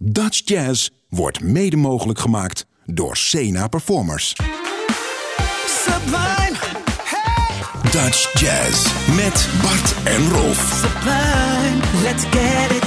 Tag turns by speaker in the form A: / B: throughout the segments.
A: Dutch Jazz wordt mede mogelijk gemaakt door Sena Performers.
B: Sublime, hey,
A: Dutch Jazz met Bart en Rolf.
B: sublime, let's get it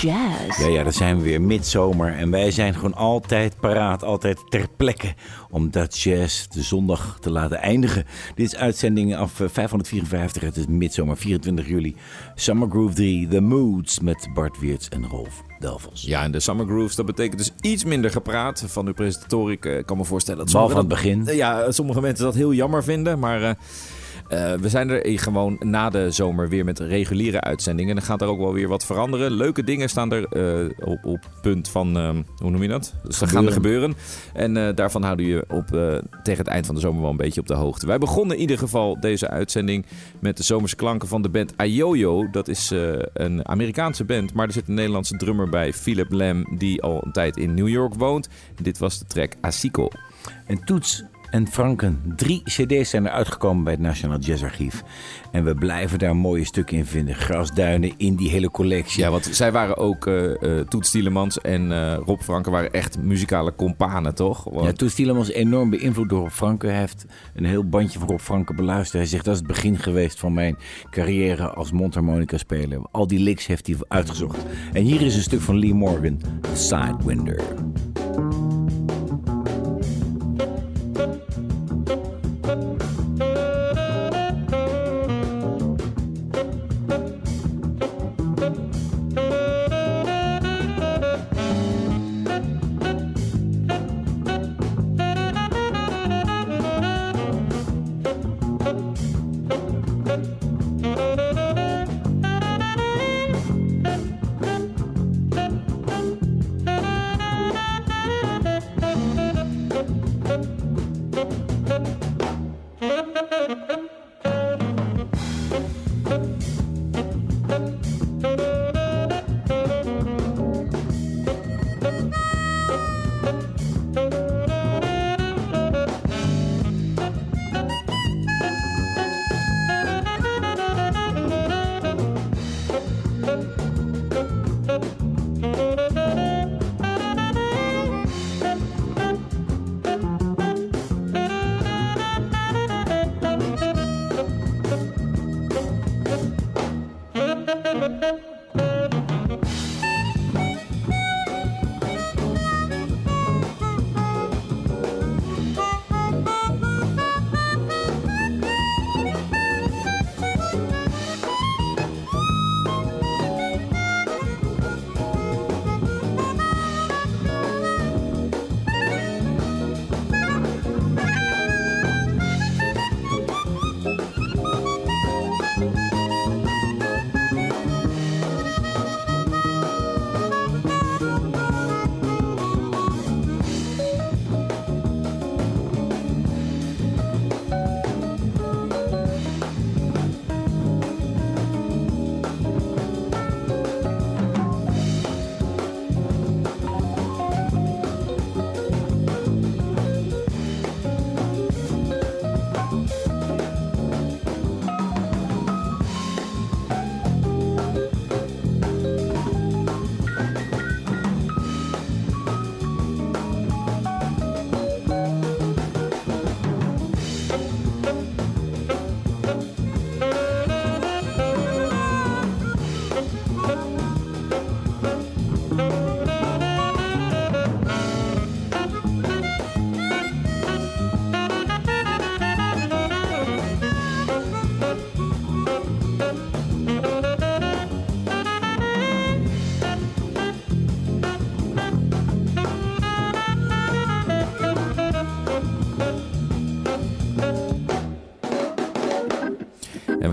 C: jazz.
D: Ja, ja, daar zijn we weer midzomer. En wij zijn gewoon altijd paraat, altijd ter plekke. Om dat jazz de zondag te laten eindigen. Dit is uitzending af 554. Het is midzomer, 24 juli. Summer Groove 3, The Moods met Bart Weerts en Rolf Delvels.
E: Ja, en de Summer Grooves, dat betekent dus iets minder gepraat van de presentatoren. Ik eh, kan me voorstellen dat
D: Behalve
E: sommige...
D: aan het begin.
E: Ja, sommige mensen dat heel jammer vinden, maar... eh, eh, we zijn er gewoon na de zomer weer met reguliere uitzendingen. En dan gaat er ook wel weer wat veranderen. Leuke dingen staan er eh, op, op punt van, eh, hoe noem je dat? Dus dat gaan er gebeuren. En eh, daarvan houden we je op, tegen het eind van de zomer wel een beetje op de hoogte. Wij begonnen in ieder geval deze uitzending met de zomerse klanken van de band Ayoyo. Dat is een Amerikaanse band, maar er zit een Nederlandse drummer bij, Philip Lam, die al een tijd in New York woont. Dit was de track Asico.
D: En Toets en Franken. Drie cd's zijn er uitgekomen bij het National Jazz Archief. En we blijven daar mooie stukken in vinden. Grasduinen in die hele collectie.
E: Ja, want zij waren ook, eh eh Toet Stielemans en eh, Rob Franken waren echt muzikale companen, toch? Want-
D: Ja, Toets Tielemans enorm beïnvloed door Rob Franken. Hij heeft een heel bandje van Rob Franken beluisterd. Hij zegt dat is het begin geweest van mijn carrière als mondharmonica speler. Al die licks heeft hij uitgezocht. En hier is een stuk van Lee Morgan, Sidewinder.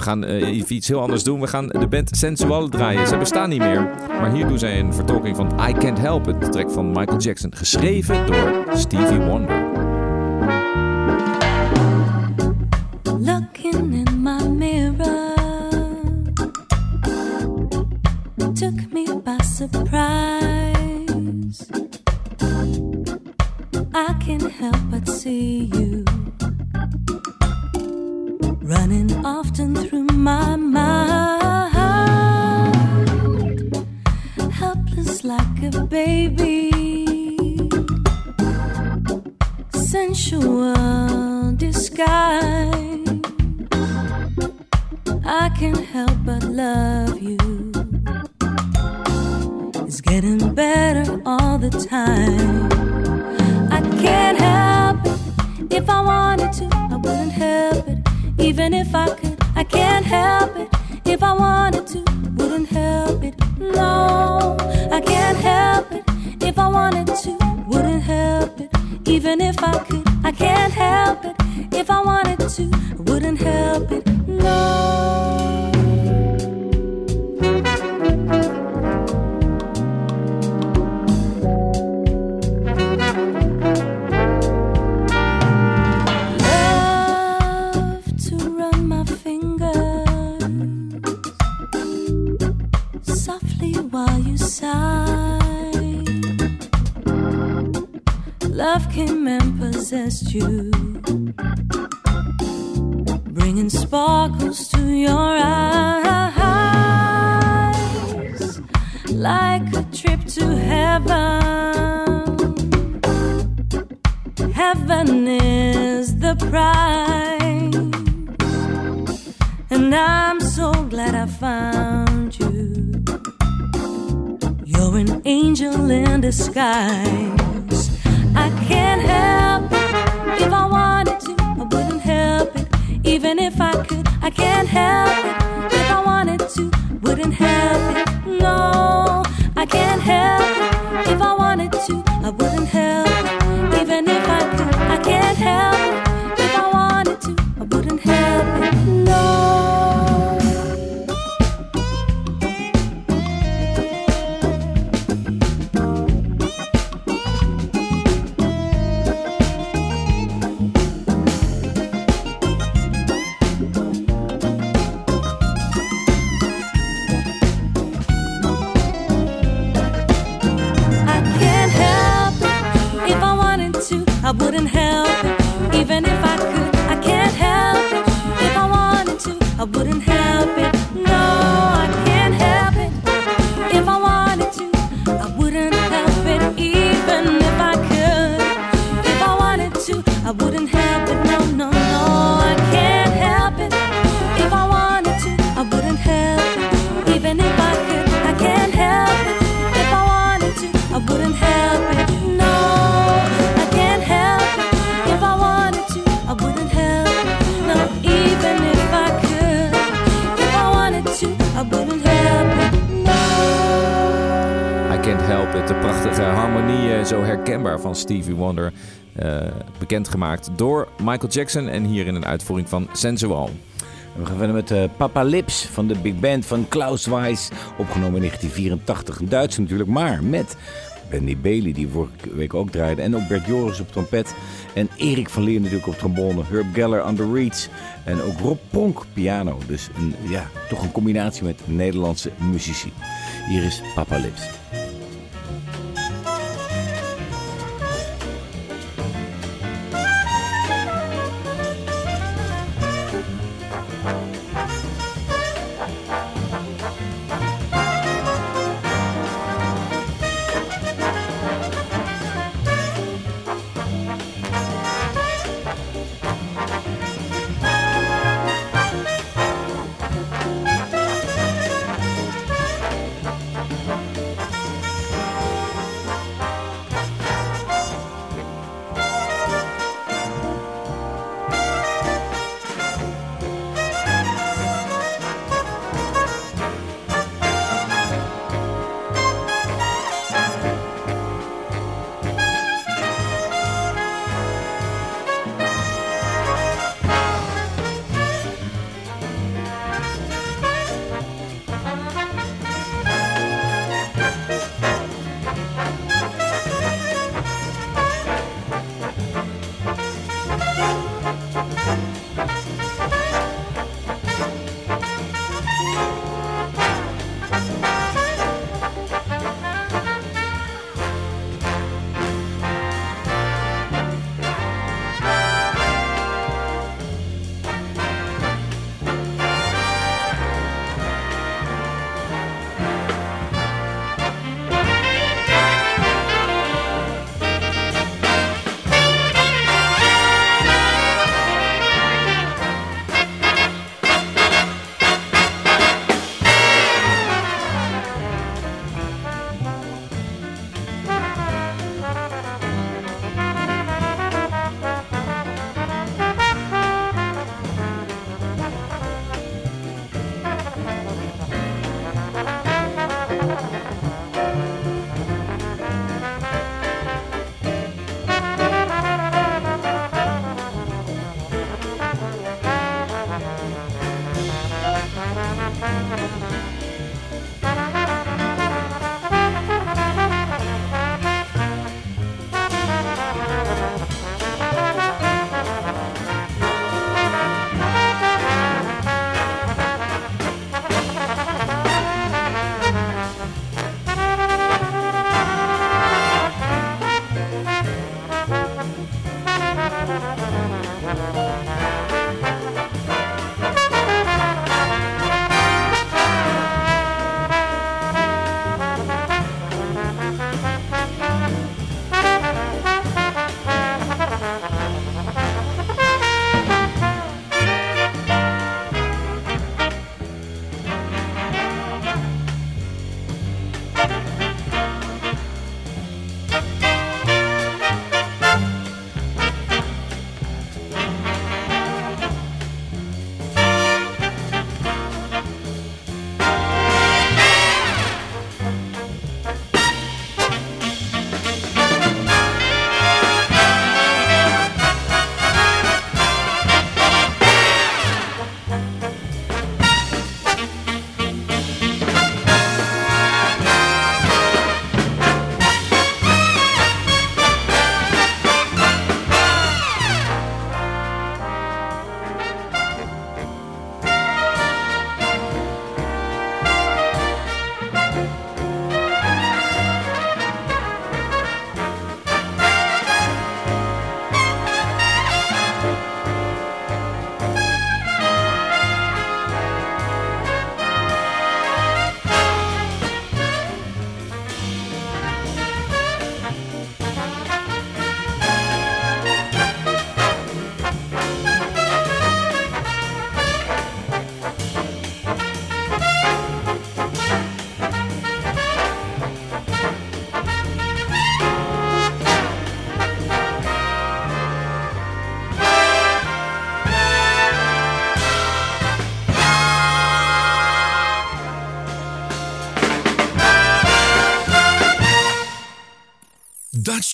E: Gaan eh, iets heel anders doen. We gaan de band Sensual draaien. Ze bestaan niet meer. Maar hier doen zij een vertolking van I Can't Help It. De track van Michael Jackson. Geschreven door Stevie Wonder.
F: Baby,
G: door Michael Jackson en hier in een uitvoering van Sensual.
D: We gaan verder met eh, Papa Lips van de big band van Klaus Weiss. Opgenomen in 1984. Een Duits natuurlijk, maar met Benny Bailey, die vorige week ook draaide. En ook Bert Joris op trompet. En Erik van Leer natuurlijk op trombone. Herb Geller on the reeds. En ook Rob Ponk piano. Dus een, ja, toch een combinatie met Nederlandse muzici. Hier is Papa Lips.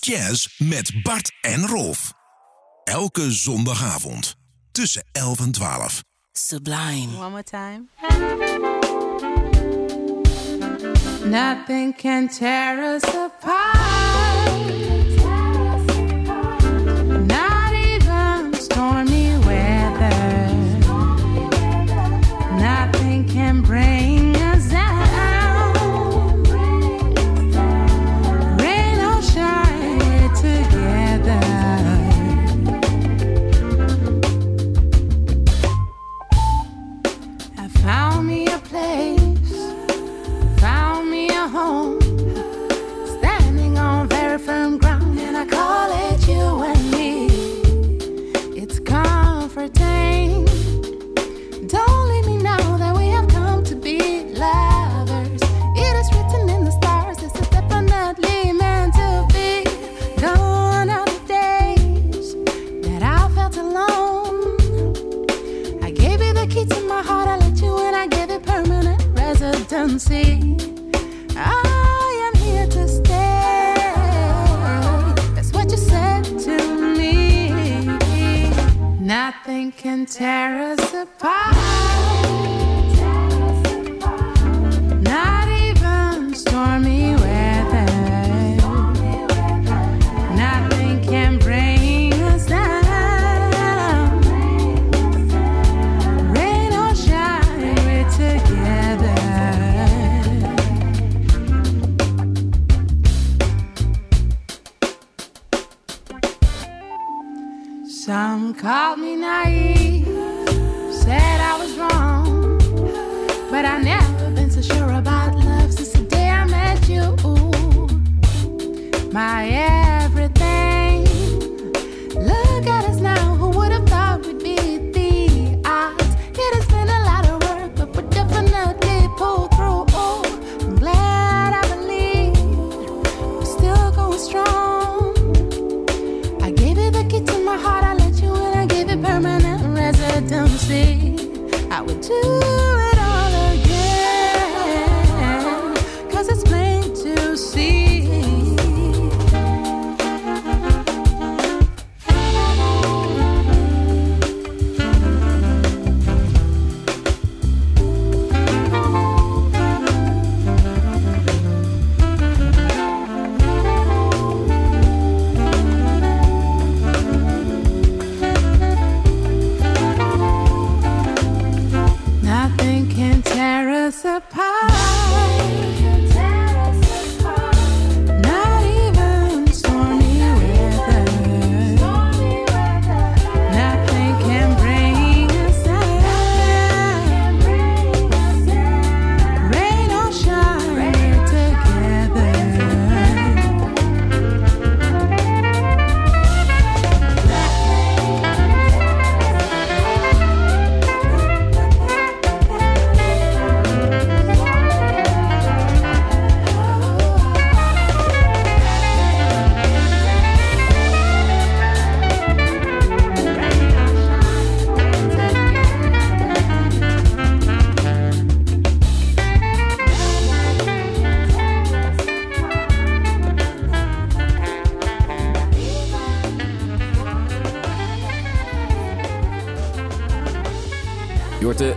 A: Jazz met Bart en Rolf. Elke zondagavond tussen 11 en 12.
F: Sublime.
H: One more time.
I: Nothing can tear us apart. Some called me naive, said I was wrong, but I never been so sure about love since the day I met you. My
G: ex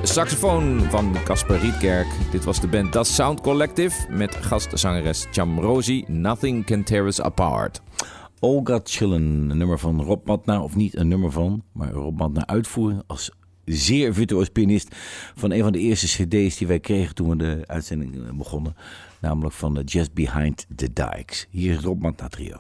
G: saxofoon van Casper Rietkerk. Dit was de band Das Sound Collective met gastzangeres Cham Rosie. Nothing Can Tear Us Apart.
D: Olga Chillen, een nummer van Rob Matna, of niet een nummer van, maar Rob Matna uitvoering als zeer virtuoos pianist van een van de eerste cd's die wij kregen toen we de uitzending begonnen. Namelijk van Just Behind the Dikes. Hier is Rob Matna trio.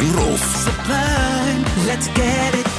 A: En Rolf.
B: Let's get it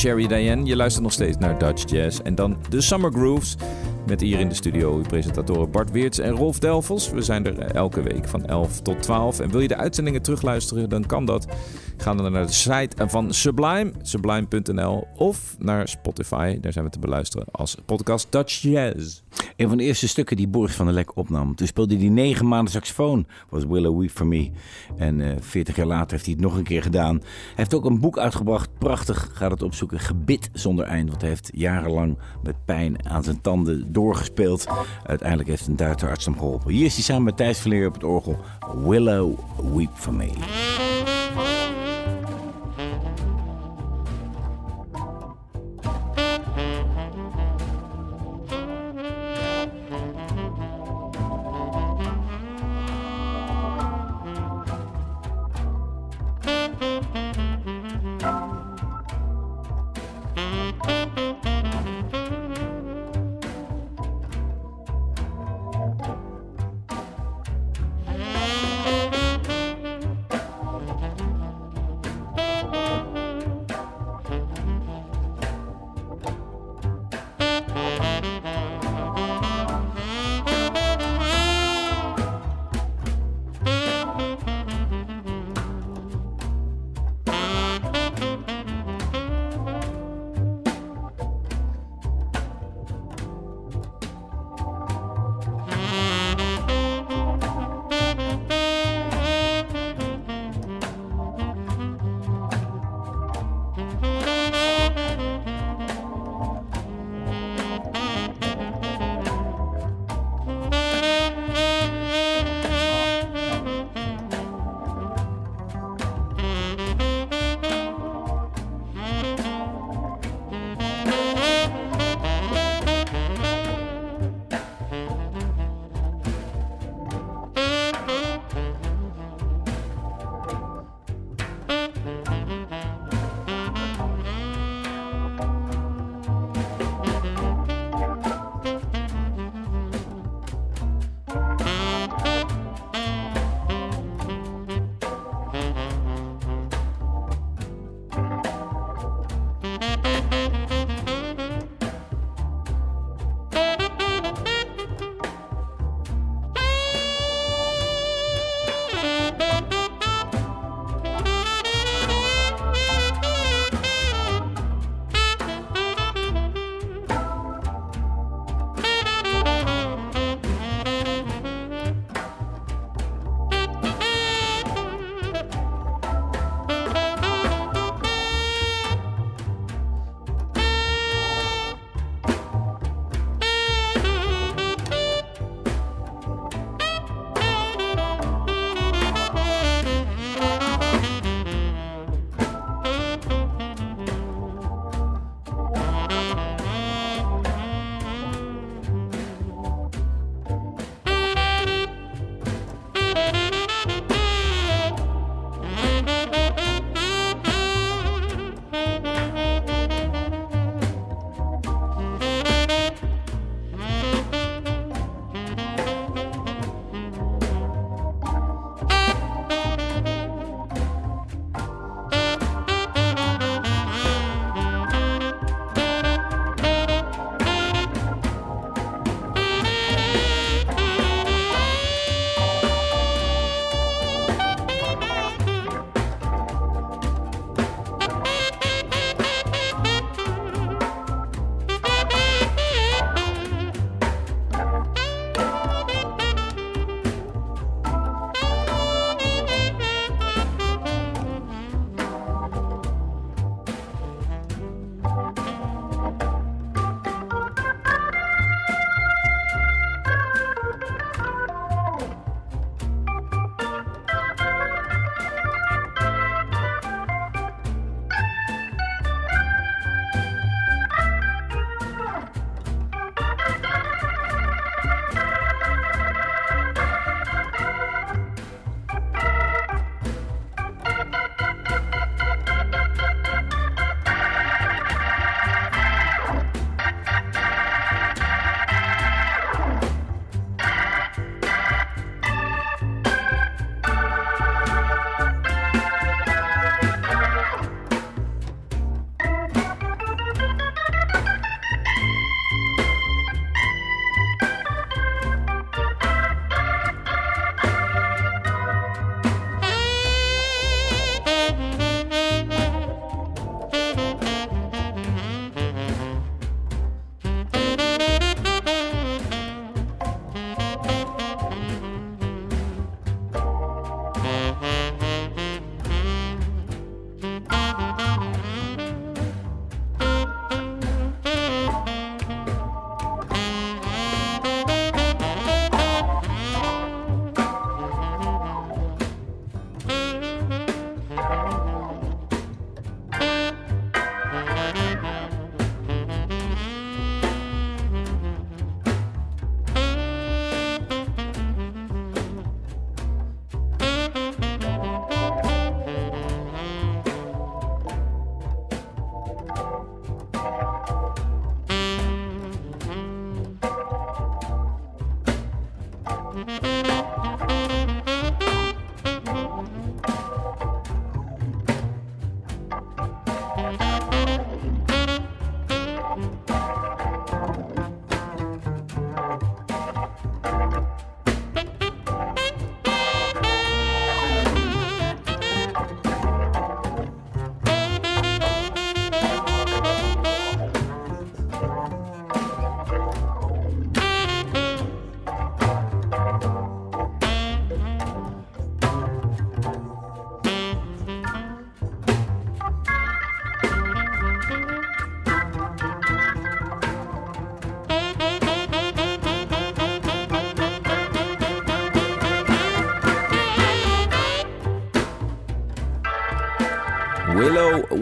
E: Sherry Diane. Je luistert nog steeds naar Dutch Jazz. En dan de Summer Grooves. Met hier in de studio uw presentatoren Bart Weerts en Rolf Delvels. We zijn er elke week van 11 tot 12. En wil je de uitzendingen terugluisteren, dan kan dat. Ga dan naar de site van Sublime, sublime.nl. Of naar Spotify, daar zijn we te beluisteren als podcast Dutch Jazz.
D: Een van de eerste stukken die Boris van der Lek opnam. Toen speelde hij negen maanden saxofoon. Was Willow Weep For Me. En eh 40 jaar later heeft hij het nog een keer gedaan. Hij heeft ook een boek uitgebracht. Prachtig. Ga het opzoeken. Gebit zonder eind. Want hij heeft jarenlang met pijn aan zijn tanden doorgespeeld. Uiteindelijk heeft een Duitse arts hem geholpen. Hier is hij samen met Thijs Verleer op het orgel. Willow Weep For Me.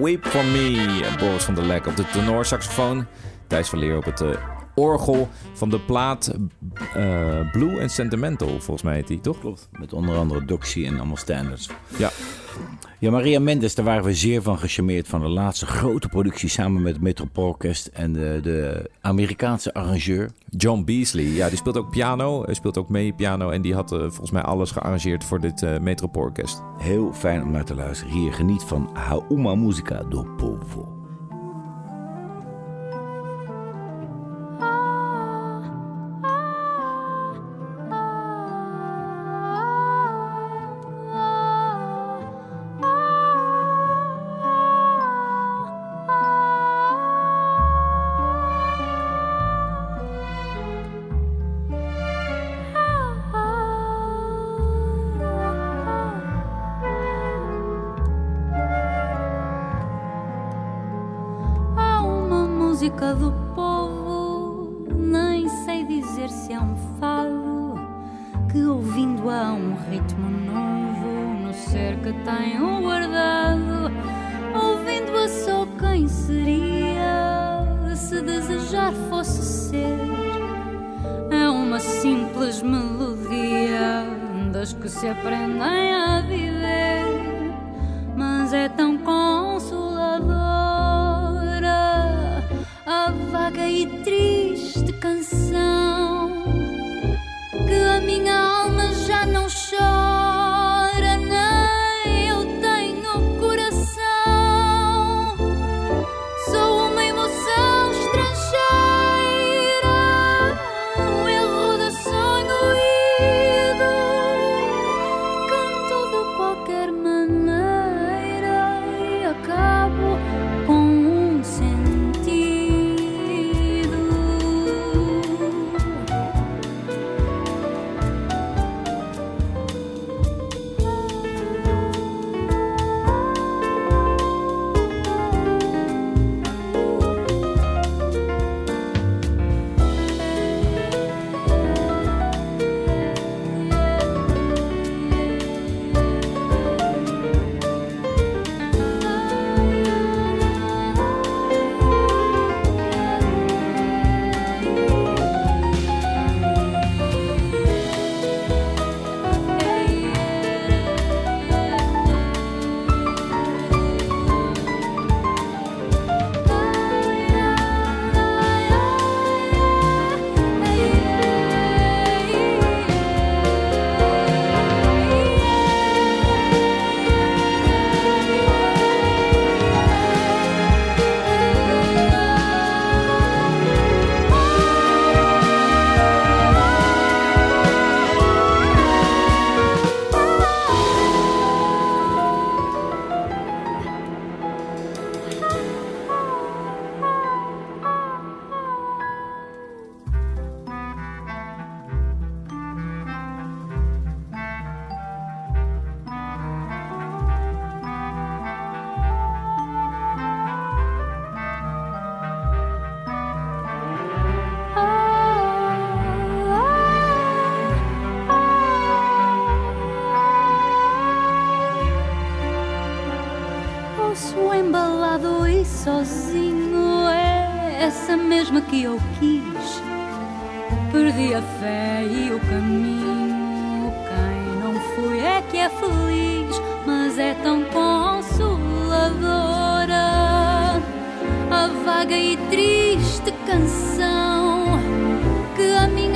G: Weep For Me. Boris van der Lek op de tenorsaxofoon. Thijs van Leer op het eh, orgel van de plaat eh, Blue and Sentimental, volgens mij heet die, toch?
D: Klopt. Met onder andere Doxy en allemaal standards.
G: Ja.
D: Maria Mendes, daar waren we zeer van gecharmeerd van de laatste grote productie samen met het en de, de Amerikaanse arrangeur.
G: John Beasley, ja, die speelt ook piano. Hij speelt ook mee piano en die had eh, volgens mij alles gearrangeerd voor dit uh.
D: Heel fijn om naar te luisteren. Hier geniet van Hauma Musica do Povo.
F: Ouço embalado e sozinho é essa mesma que eu quis. Perdi a fé e o caminho. Quem não fui é que é feliz, mas é tão consoladora a vaga e triste canção que a minha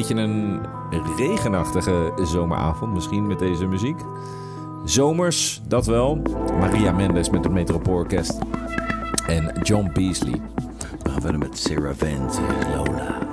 E: beetje een regenachtige zomeravond, misschien met deze muziek. Zomers, dat wel. Maria Mendes met het Metropoolorkest. En John Beasley.
D: We gaan verder met Sarah Vance Lola.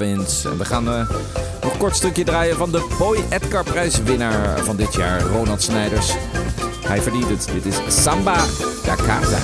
E: En we gaan eh, nog een kort stukje draaien van de Boy Edgar prijswinnaar van dit jaar, Ronald Snijders. Hij verdient het. Dit is Samba da Casa.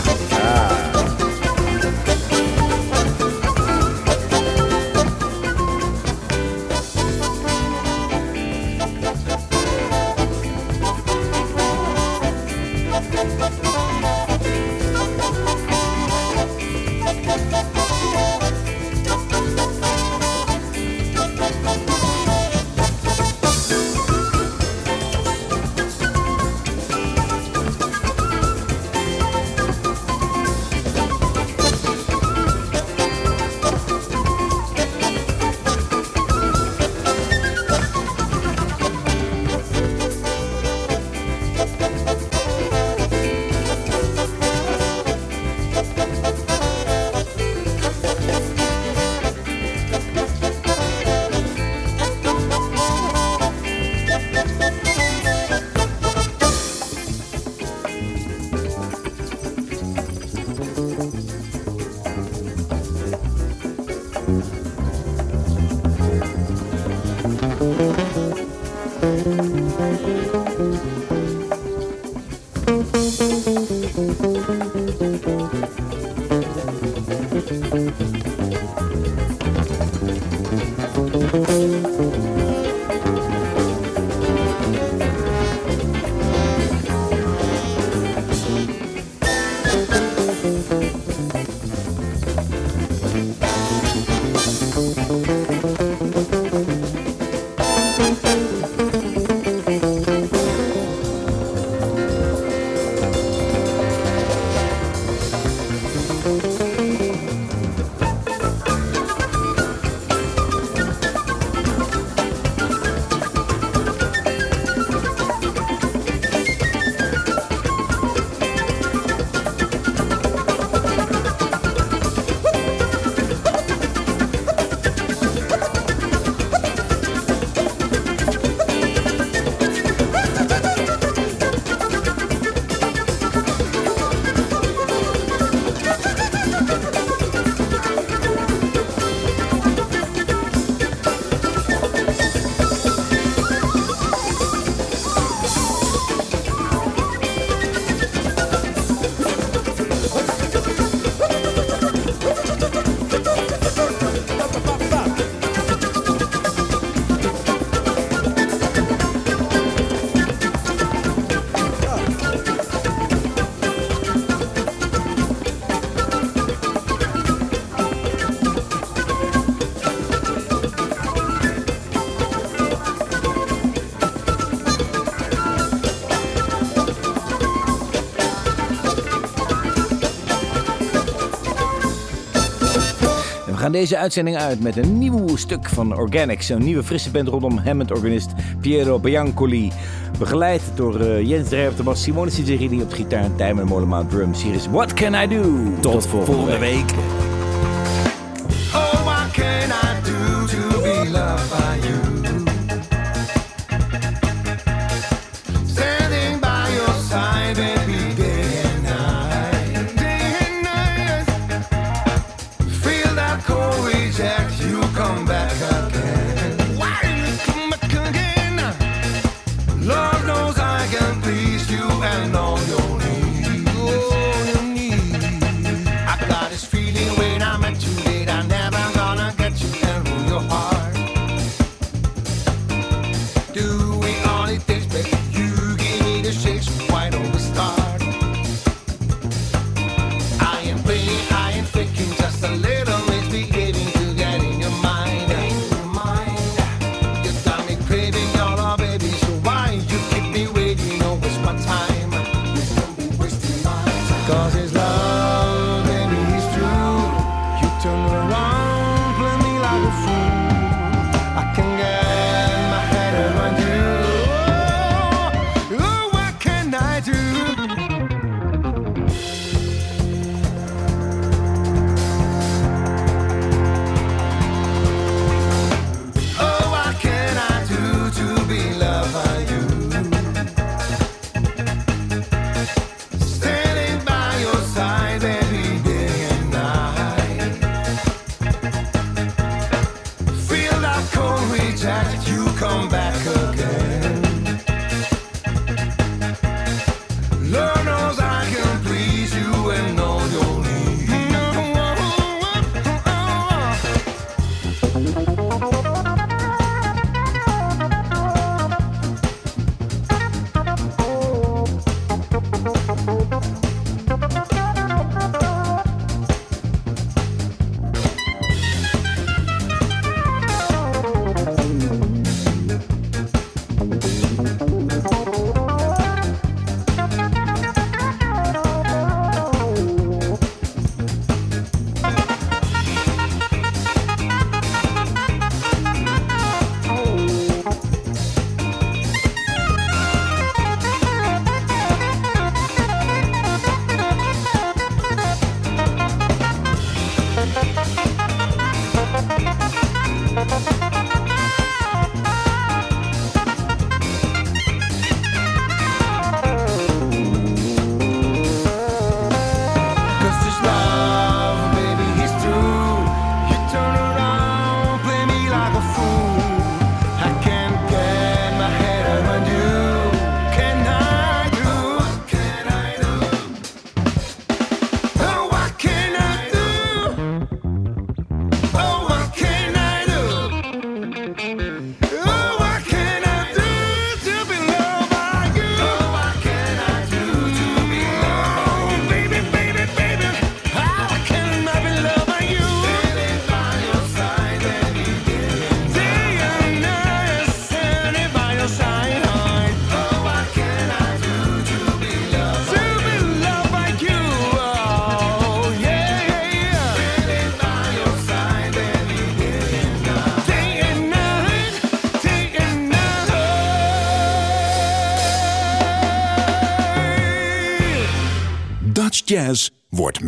D: gaan deze uitzending uit met een nieuw stuk van Organics. Een nieuwe frisse band rondom Hammond-organist Piero Biancoli. Begeleid door eh, Jens Dreyer de Simone Cicerini op gitaar en Tijmen Molemaan drums. Hier is What Can I Do?
G: Tot, volgende, week.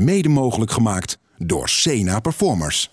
A: mede mogelijk gemaakt door Sena Performers.